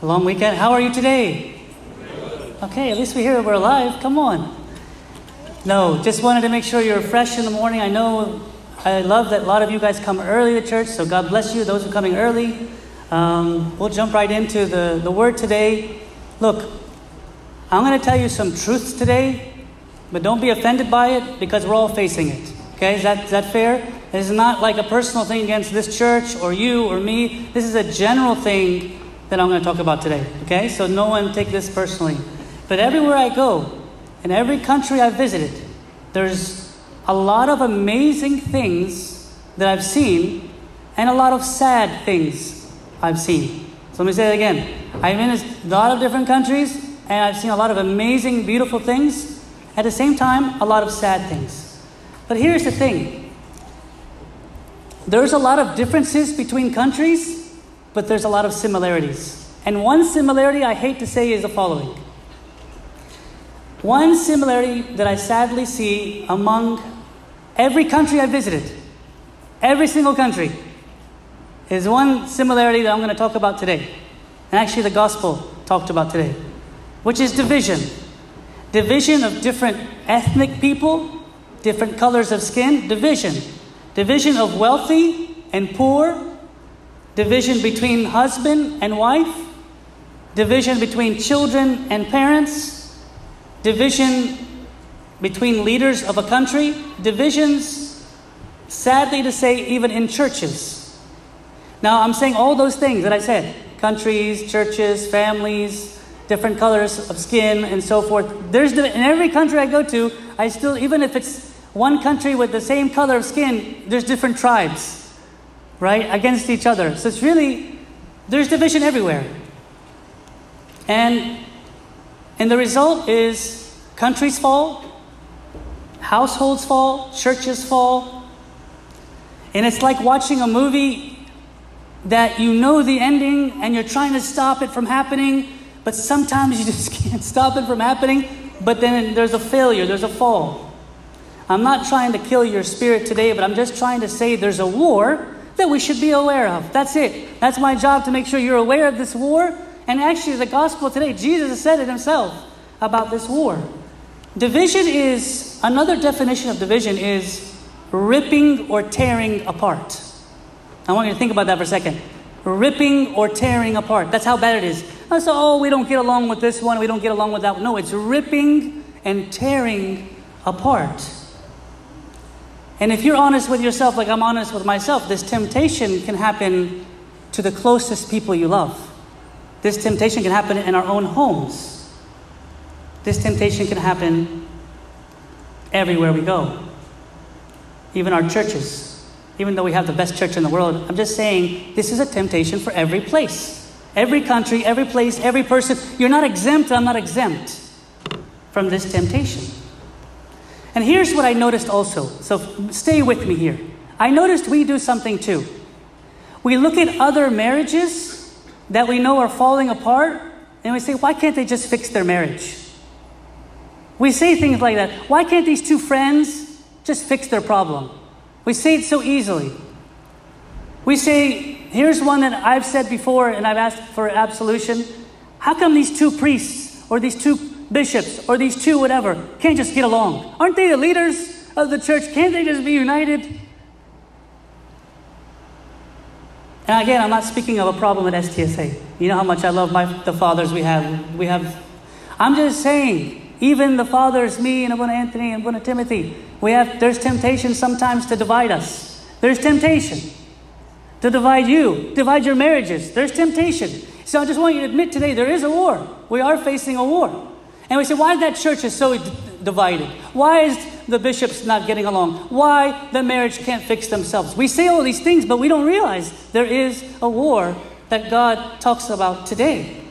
A long weekend. How are you today? Okay, at least we hear we're alive. Come on. No, just wanted to make sure you're fresh in the morning. I know, I love that a lot of you guys come early to church, so God bless you, those who are coming early. Um, we'll jump right into the, the word today. Look, I'm going to tell you some truths today, but don't be offended by it because we're all facing it. Okay, is that, is that fair? This is not like a personal thing against this church or you or me. This is a general thing that I'm going to talk about today. Okay? So no one take this personally. But everywhere I go, in every country I've visited, there's a lot of amazing things that I've seen and a lot of sad things I've seen. So let me say it again. I've been in a lot of different countries and I've seen a lot of amazing, beautiful things. At the same time, a lot of sad things. But here's the thing there's a lot of differences between countries but there's a lot of similarities. And one similarity I hate to say is the following. One similarity that I sadly see among every country I visited, every single country, is one similarity that I'm going to talk about today. And actually, the gospel talked about today, which is division. Division of different ethnic people, different colors of skin, division. Division of wealthy and poor, division between husband and wife, division between children and parents, division between leaders of a country, divisions, sadly to say, even in churches. Now, I'm saying all those things that I said. Countries, churches, families, different colors of skin, and so forth. There's in every country I go to, I still, even if it's one country with the same color of skin, there's different tribes right, against each other. So it's really, there's division everywhere. And, and the result is countries fall, households fall, churches fall. And it's like watching a movie that you know the ending and you're trying to stop it from happening, but sometimes you just can't stop it from happening, but then there's a failure, there's a fall. I'm not trying to kill your spirit today, but I'm just trying to say there's a war that we should be aware of. That's it. That's my job to make sure you're aware of this war. And actually, the gospel today, Jesus said it himself about this war. Division is, another definition of division is ripping or tearing apart. I want you to think about that for a second. Ripping or tearing apart. That's how bad it is. I say, oh, we don't get along with this one, we don't get along with that one. No, it's ripping and tearing apart. And if you're honest with yourself, like I'm honest with myself, this temptation can happen to the closest people you love. This temptation can happen in our own homes. This temptation can happen everywhere we go, even our churches. Even though we have the best church in the world, I'm just saying this is a temptation for every place, every country, every place, every person. You're not exempt, I'm not exempt from this temptation. And here's what I noticed also. So stay with me here. I noticed we do something too. We look at other marriages that we know are falling apart and we say, why can't they just fix their marriage? We say things like that. Why can't these two friends just fix their problem? We say it so easily. We say, here's one that I've said before and I've asked for absolution. How come these two priests or these two bishops or these two, whatever, can't just get along? Aren't they the leaders of the church? Can't they just be united? And again, I'm not speaking of a problem at STSA. You know how much I love my, the fathers we have. We have. I'm just saying, even the fathers, me and Abuna Anthony and Abuna Timothy, we have. There's temptation sometimes to divide us. There's temptation to divide you, divide your marriages. There's temptation. So I just want you to admit today there is a war. We are facing a war. And we say, why that church is so divided? Why is the bishops not getting along? Why the marriage can't fix themselves? We say all these things, but we don't realize there is a war that God talks about today.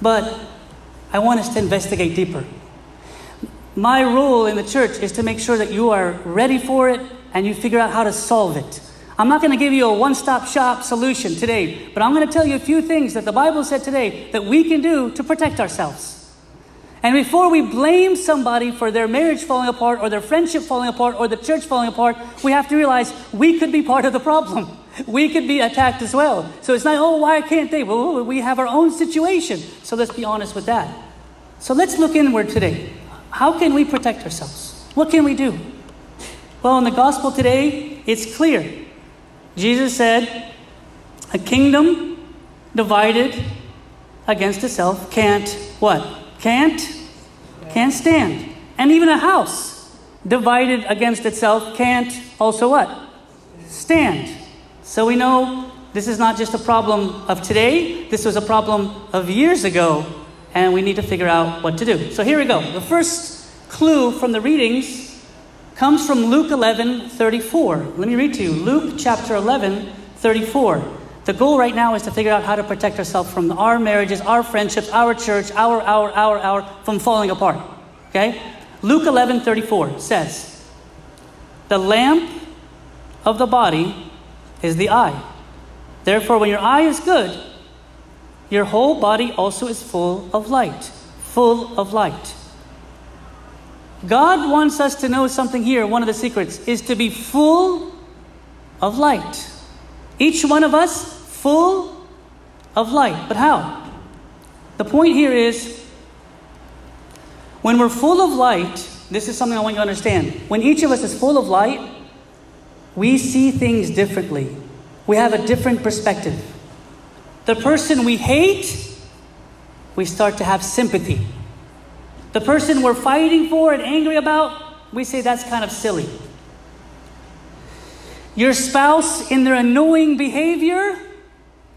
But I want us to investigate deeper. My role in the church is to make sure that you are ready for it and you figure out how to solve it. I'm not going to give you a one stop shop solution today, but I'm going to tell you a few things that the Bible said today that we can do to protect ourselves. And before we blame somebody for their marriage falling apart or their friendship falling apart or the church falling apart, we have to realize we could be part of the problem. We could be attacked as well. So it's not, oh, why can't they? Well, oh, we have our own situation. So let's be honest with that. So let's look inward today. How can we protect ourselves? What can we do? Well, in the gospel today, it's clear. Jesus said, a kingdom divided against itself can't what? Can't? Can't stand. And even a house divided against itself can't also what? Stand. So we know this is not just a problem of today, this was a problem of years ago, and we need to figure out what to do. So here we go. The first clue from the readings comes from Luke 11 34. Let me read to you Luke chapter 11 34. The goal right now is to figure out how to protect ourselves from our marriages, our friendships, our church, our, our, our, our, from falling apart. Okay? Luke 11 34 says, The lamp of the body is the eye. Therefore, when your eye is good, your whole body also is full of light. Full of light. God wants us to know something here. One of the secrets is to be full of light. Each one of us full of light. But how? The point here is when we're full of light, this is something I want you to understand. When each of us is full of light, we see things differently. We have a different perspective. The person we hate, we start to have sympathy. The person we're fighting for and angry about, we say that's kind of silly. Your spouse in their annoying behavior,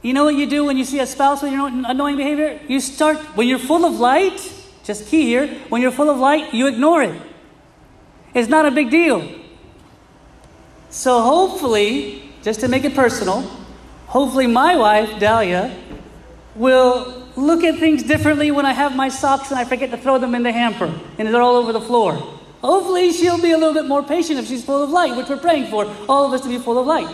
you know what you do when you see a spouse with your annoying behavior? You start, when you're full of light, just key here, when you're full of light, you ignore it. It's not a big deal. So hopefully, just to make it personal, hopefully my wife, Dahlia, will look at things differently when I have my socks and I forget to throw them in the hamper and they're all over the floor. Hopefully, she'll be a little bit more patient if she's full of light, which we're praying for, all of us to be full of light.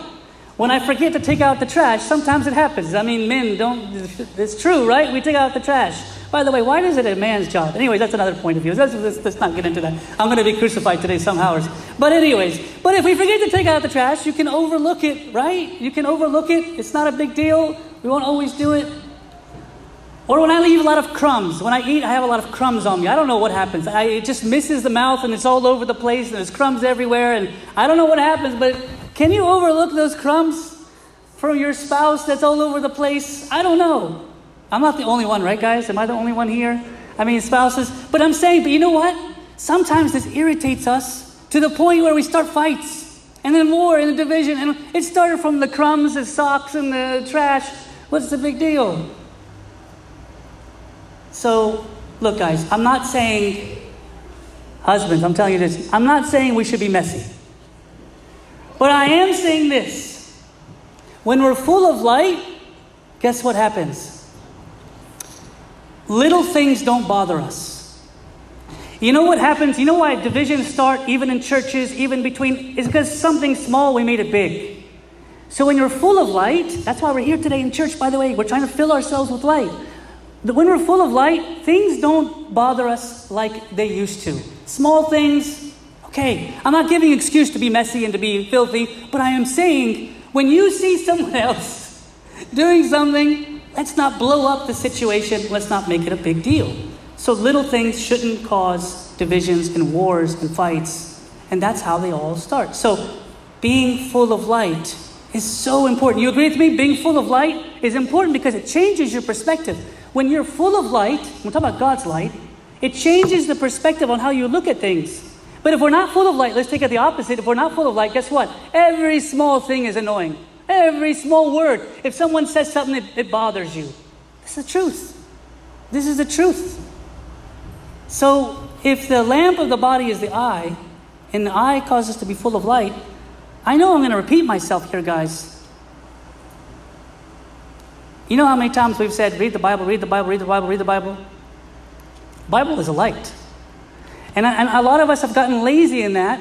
When I forget to take out the trash, sometimes it happens. I mean, men don't, it's true, right? We take out the trash. By the way, why is it a man's job? Anyways, that's another point of view. Let's, let's, let's not get into that. I'm going to be crucified today somehow. But, anyways, but if we forget to take out the trash, you can overlook it, right? You can overlook it. It's not a big deal. We won't always do it. Or when I leave a lot of crumbs, when I eat, I have a lot of crumbs on me. I don't know what happens. I, it just misses the mouth and it's all over the place and there's crumbs everywhere. And I don't know what happens, but can you overlook those crumbs from your spouse that's all over the place? I don't know. I'm not the only one, right, guys? Am I the only one here? I mean, spouses. But I'm saying, but you know what? Sometimes this irritates us to the point where we start fights and then war and division. And it started from the crumbs, the socks, and the trash. What's the big deal? So, look, guys, I'm not saying, husbands, I'm telling you this, I'm not saying we should be messy. But I am saying this when we're full of light, guess what happens? Little things don't bother us. You know what happens? You know why divisions start even in churches, even between? It's because something small, we made it big. So when you're full of light, that's why we're here today in church, by the way. We're trying to fill ourselves with light. When we're full of light, things don't bother us like they used to. Small things, okay. I'm not giving excuse to be messy and to be filthy, but I am saying when you see someone else doing something, let's not blow up the situation. Let's not make it a big deal. So little things shouldn't cause divisions and wars and fights. And that's how they all start. So being full of light is so important. You agree with me? Being full of light is important because it changes your perspective. When you're full of light, we're talking about God's light, it changes the perspective on how you look at things. But if we're not full of light, let's take it the opposite. If we're not full of light, guess what? Every small thing is annoying. Every small word. If someone says something, it, it bothers you. This is the truth. This is the truth. So, if the lamp of the body is the eye, and the eye causes us to be full of light, I know I'm going to repeat myself here, guys. You know how many times we've said, read the Bible, read the Bible, read the Bible, read the Bible? Bible is a light. And, and a lot of us have gotten lazy in that.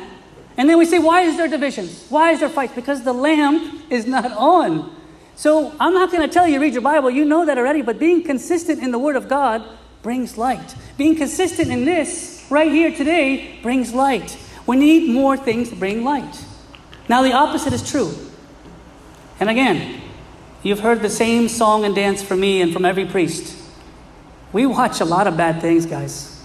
And then we say, why is there divisions? Why is there fights? Because the lamp is not on. So I'm not going to tell you read your Bible. You know that already. But being consistent in the Word of God brings light. Being consistent in this right here today brings light. We need more things to bring light. Now, the opposite is true. And again, you've heard the same song and dance from me and from every priest. We watch a lot of bad things, guys.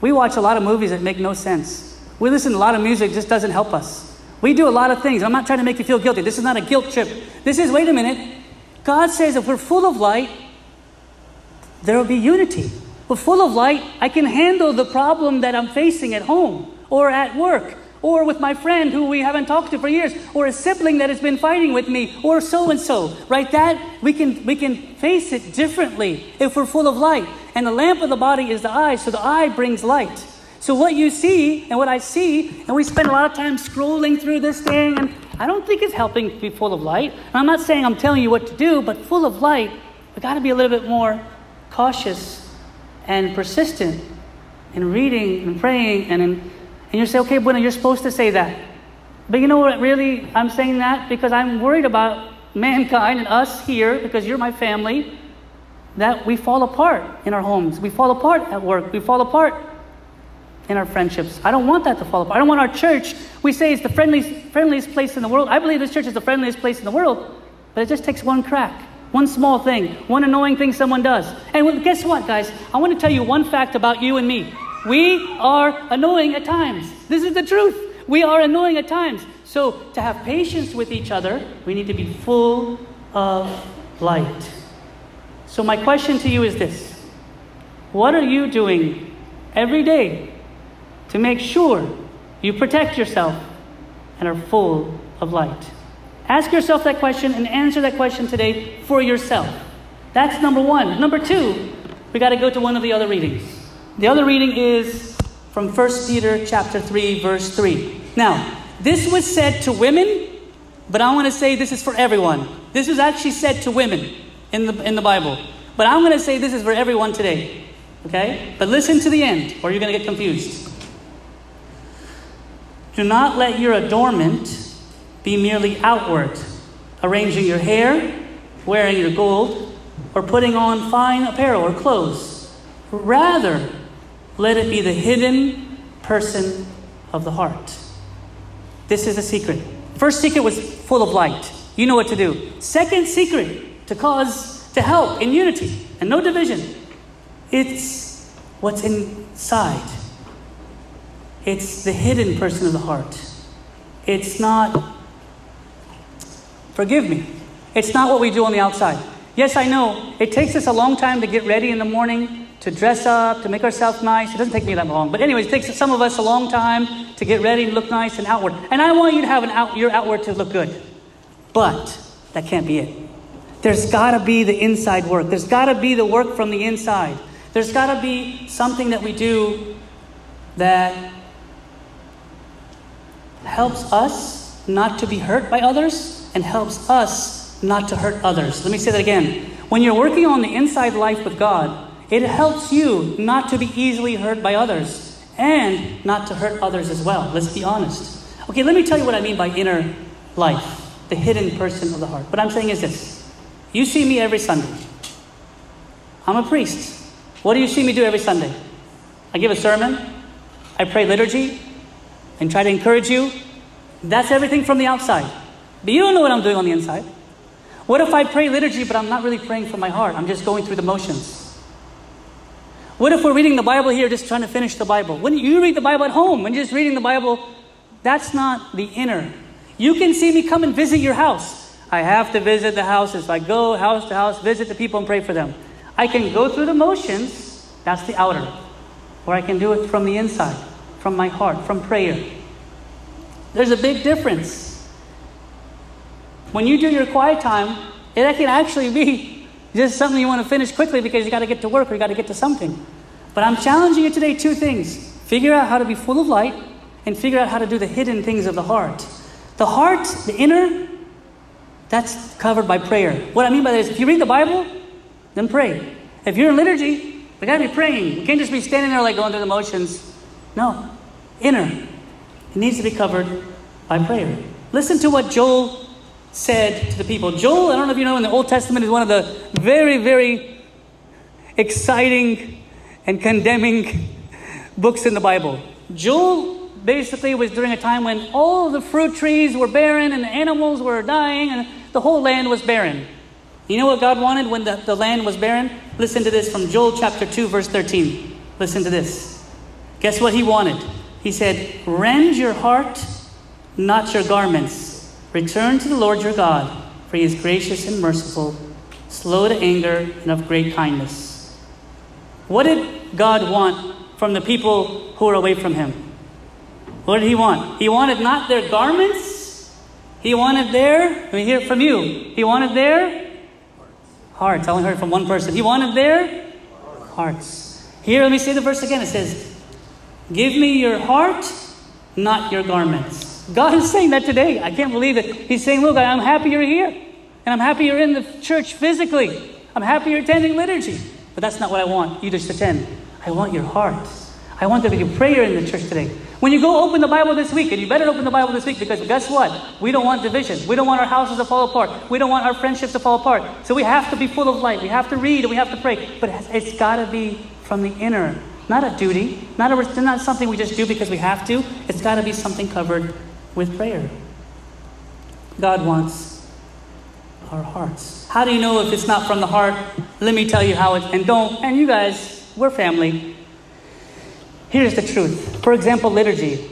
We watch a lot of movies that make no sense. We listen to a lot of music just doesn't help us. We do a lot of things. I'm not trying to make you feel guilty. This is not a guilt trip. This is, wait a minute. God says if we're full of light, there will be unity. We're full of light. I can handle the problem that I'm facing at home or at work or with my friend who we haven't talked to for years, or a sibling that has been fighting with me, or so and so. Right? That we can we can face it differently if we're full of light. And the lamp of the body is the eye, so the eye brings light. So what you see and what I see, and we spend a lot of time scrolling through this thing, and I don't think it's helping to be full of light. And I'm not saying I'm telling you what to do, but full of light, we got to be a little bit more cautious and persistent in reading and praying and in and you say, okay, Abuna, you're supposed to say that. But you know what, really, I'm saying that because I'm worried about mankind and us here, because you're my family, that we fall apart in our homes. We fall apart at work. We fall apart in our friendships. I don't want that to fall apart. I don't want our church, we say it's the friendliest, friendliest place in the world. I believe this church is the friendliest place in the world, but it just takes one crack. One small thing, one annoying thing someone does. And guess what, guys? I want to tell you one fact about you and me. We are annoying at times. This is the truth. We are annoying at times. So, to have patience with each other, we need to be full of light. So, my question to you is this What are you doing every day to make sure you protect yourself and are full of light? Ask yourself that question and answer that question today for yourself. That's number one. Number two, we got to go to one of the other readings. The other reading is from 1 Peter chapter 3 verse 3. Now, this was said to women, but I want to say this is for everyone. This was actually said to women in the in the Bible. But I'm going to say this is for everyone today. Okay? But listen to the end or you're going to get confused. Do not let your adornment be merely outward, arranging your hair, wearing your gold, or putting on fine apparel or clothes. Rather, let it be the hidden person of the heart. This is a secret. First secret was full of light. You know what to do. Second secret to cause, to help in unity and no division. It's what's inside. It's the hidden person of the heart. It's not, forgive me, it's not what we do on the outside. Yes, I know it takes us a long time to get ready in the morning to dress up, to make ourselves nice. It doesn't take me that long. But, anyways, it takes some of us a long time to get ready and look nice and outward. And I want you to have an out, your outward to look good. But that can't be it. There's got to be the inside work, there's got to be the work from the inside. There's got to be something that we do that helps us not to be hurt by others and helps us not to hurt others. Let me say that again. When you're working on the inside life with God, it helps you not to be easily hurt by others and not to hurt others as well. Let's be honest. Okay, let me tell you what I mean by inner life, the hidden person of the heart. What I'm saying is this you see me every Sunday. I'm a priest. What do you see me do every Sunday? I give a sermon, I pray liturgy, and try to encourage you. That's everything from the outside. But you don't know what I'm doing on the inside. What if I pray liturgy, but I'm not really praying from my heart? I'm just going through the motions. What if we're reading the Bible here just trying to finish the Bible? When you read the Bible at home, you're just reading the Bible, that's not the inner. You can see me come and visit your house. I have to visit the houses. I go house to house, visit the people, and pray for them. I can go through the motions, that's the outer. Or I can do it from the inside, from my heart, from prayer. There's a big difference. When you do your quiet time, it can actually be just something you want to finish quickly because you got to get to work or you got to get to something. But I'm challenging you today two things. Figure out how to be full of light and figure out how to do the hidden things of the heart. The heart, the inner, That's covered by prayer. What I mean by that is if you read the Bible, then pray. If you're in liturgy, we gotta be praying. We can't just be standing there like going through the motions. No. Inner. It needs to be covered by prayer. Listen to what Joel said to the people. Joel, I don't know if you know, in the Old Testament is one of the very, very exciting and condemning books in the Bible. Joel basically was during a time when all the fruit trees were barren and the animals were dying and the whole land was barren. You know what God wanted when the, the land was barren? Listen to this from Joel chapter 2, verse 13. Listen to this. Guess what he wanted? He said, Rend your heart, not your garments. Return to the Lord your God, for he is gracious and merciful, slow to anger, and of great kindness. What did God want from the people who were away from him? What did he want? He wanted not their garments, he wanted their, let me hear it from you. He wanted their hearts. I only heard from one person. He wanted their hearts. Here, let me say the verse again. It says, Give me your heart, not your garments. God is saying that today. I can't believe it. He's saying, Look, I'm happy you're here. And I'm happy you're in the church physically. I'm happy you're attending liturgy. But that's not what I want you to attend. I want your heart. I want there to be prayer in the church today. When you go open the Bible this week, and you better open the Bible this week because guess what? We don't want division. We don't want our houses to fall apart. We don't want our friendships to fall apart. So we have to be full of light. We have to read and we have to pray. But it's got to be from the inner, not a duty, not, a, not something we just do because we have to. It's got to be something covered with prayer. God wants our hearts. How do you know if it's not from the heart? Let me tell you how it, and don't, and you guys, we're family. Here's the truth. For example, liturgy.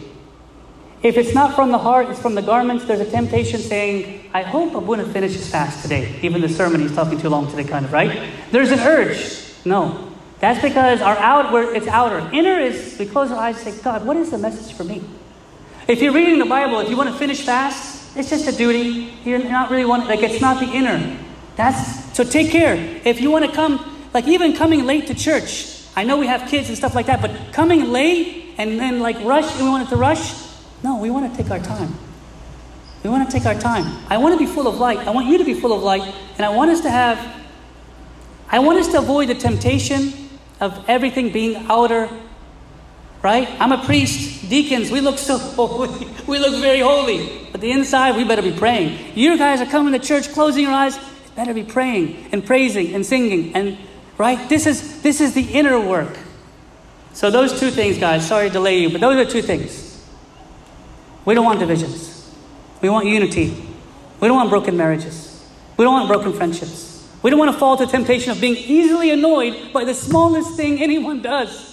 If it's not from the heart, it's from the garments, there's a temptation saying, I hope Abuna finishes fast today. Even the sermon he's talking too long today, kind of, right? There's an urge. No. That's because our outward, it's outer. Inner is, we close our eyes and say, God, what is the message for me? If you're reading the Bible, if you want to finish fast, it's just a duty. You're not really wanting, like, it's not the inner. That's, so take care. If you want to come, like, even coming late to church, I know we have kids and stuff like that, but coming late and then like rush, we want it to rush. No, we want to take our time. We want to take our time. I want to be full of light. I want you to be full of light. And I want us to have, I want us to avoid the temptation of everything being outer, right? I'm a priest. Deacons, we look so holy. We look very holy. But the inside, we better be praying. You guys are coming to church, closing your eyes. Better be praying and praising and singing and Right? This is this is the inner work. So those two things, guys, sorry to delay you, but those are two things. We don't want divisions. We want unity. We don't want broken marriages. We don't want broken friendships. We don't want to fall to the temptation of being easily annoyed by the smallest thing anyone does.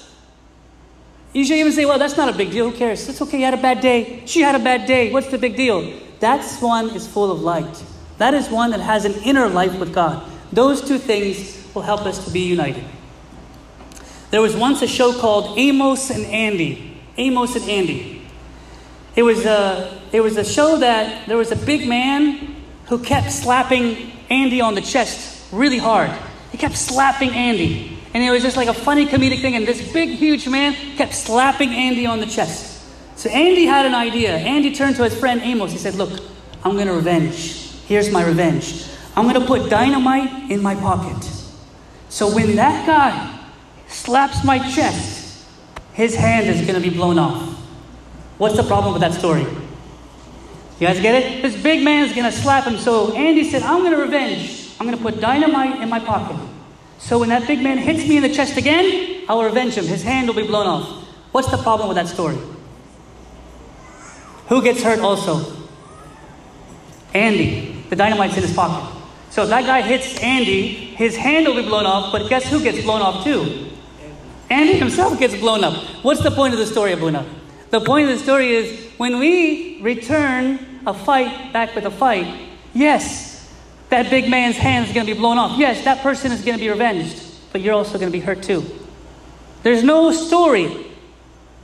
You should even say, well, that's not a big deal. Who cares? It's okay. You had a bad day. She had a bad day. What's the big deal? That's one is full of light. That is one that has an inner life with God. Those two things will help us to be united. There was once a show called Amos and Andy. Amos and Andy. It was a, it was a show that there was a big man who kept slapping Andy on the chest really hard. He kept slapping Andy. And it was just like a funny comedic thing. And this big, huge man kept slapping Andy on the chest. So Andy had an idea. Andy turned to his friend Amos. He said, Look, I'm going to revenge. Here's my revenge. I'm going to put dynamite in my pocket. So when that guy slaps my chest, his hand is going to be blown off. What's the problem with that story? You guys get it? This big man is going to slap him. So Andy said, I'm going to revenge. I'm going to put dynamite in my pocket. So when that big man hits me in the chest again, I will revenge him. His hand will be blown off. What's the problem with that story? Who gets hurt also? Andy. The dynamite's in his pocket. So if that guy hits Andy, his hand will be blown off, but guess who gets blown off too? Andy himself gets blown up. What's the point of the story, Abuna? The point of the story is when we return a fight back with a fight, yes, that big man's hand is going to be blown off. Yes, that person is going to be revenged, but you're also going to be hurt too. There's no story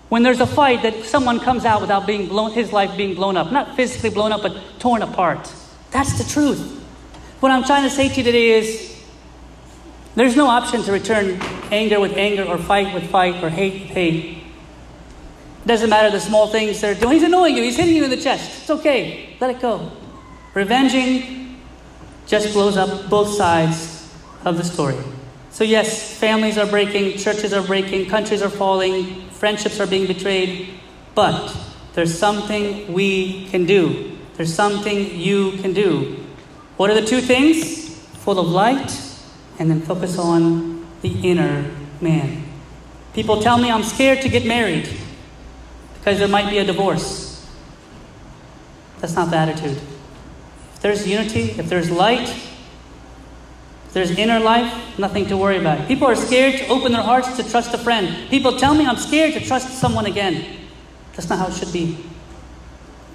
when there's a fight that someone comes out without being blown, his life being blown up. Not physically blown up, but torn apart. That's the truth. What I'm trying to say to you today is there's no option to return anger with anger or fight with fight or hate with hate. It doesn't matter the small things they're doing. He's annoying you, he's hitting you in the chest. It's okay. Let it go. Revenging just blows up both sides of the story. So, yes, families are breaking, churches are breaking, countries are falling, friendships are being betrayed, but there's something we can do. There's something you can do. What are the two things? Full of light, and then focus on the inner man. People tell me I'm scared to get married because there might be a divorce. That's not the attitude. If there's unity, if there's light, if there's inner life, nothing to worry about. People are scared to open their hearts to trust a friend. People tell me I'm scared to trust someone again. That's not how it should be.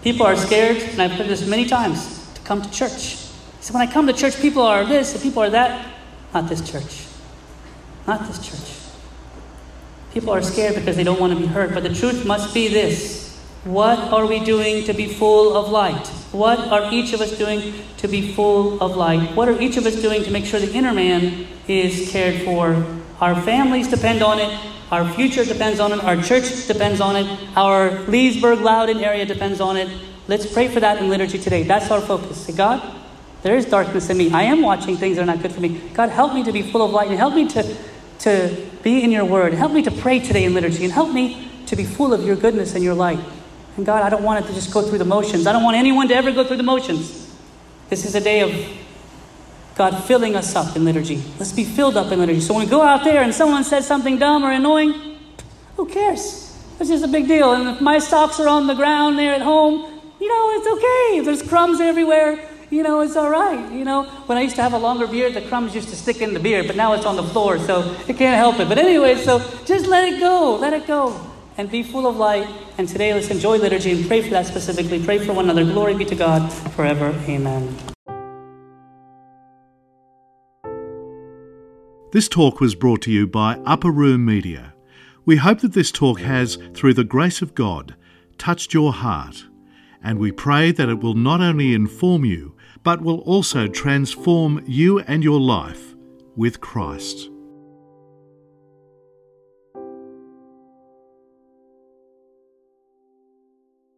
People are scared, and I've heard this many times, to come to church. So when I come to church, people are this and people are that. Not this church. Not this church. People are scared because they don't want to be hurt. But the truth must be this What are we doing to be full of light? What are each of us doing to be full of light? What are each of us doing to make sure the inner man is cared for? Our families depend on it. Our future depends on it. Our church depends on it. Our Leesburg, Loudoun area depends on it. Let's pray for that in liturgy today. That's our focus. Say, God, there is darkness in me. I am watching things that are not good for me. God, help me to be full of light and help me to to be in your word. Help me to pray today in liturgy and help me to be full of your goodness and your light. And God, I don't want it to just go through the motions. I don't want anyone to ever go through the motions. This is a day of God filling us up in liturgy. Let's be filled up in liturgy. So when we go out there and someone says something dumb or annoying, who cares? It's just a big deal. And if my socks are on the ground there at home, you know, it's okay. If there's crumbs everywhere you know, it's all right. You know, when I used to have a longer beard, the crumbs used to stick in the beard, but now it's on the floor, so it can't help it. But anyway, so just let it go, let it go, and be full of light. And today, let's enjoy liturgy and pray for that specifically. Pray for one another. Glory be to God forever. Amen. This talk was brought to you by Upper Room Media. We hope that this talk has, through the grace of God, touched your heart, and we pray that it will not only inform you, but will also transform you and your life with Christ.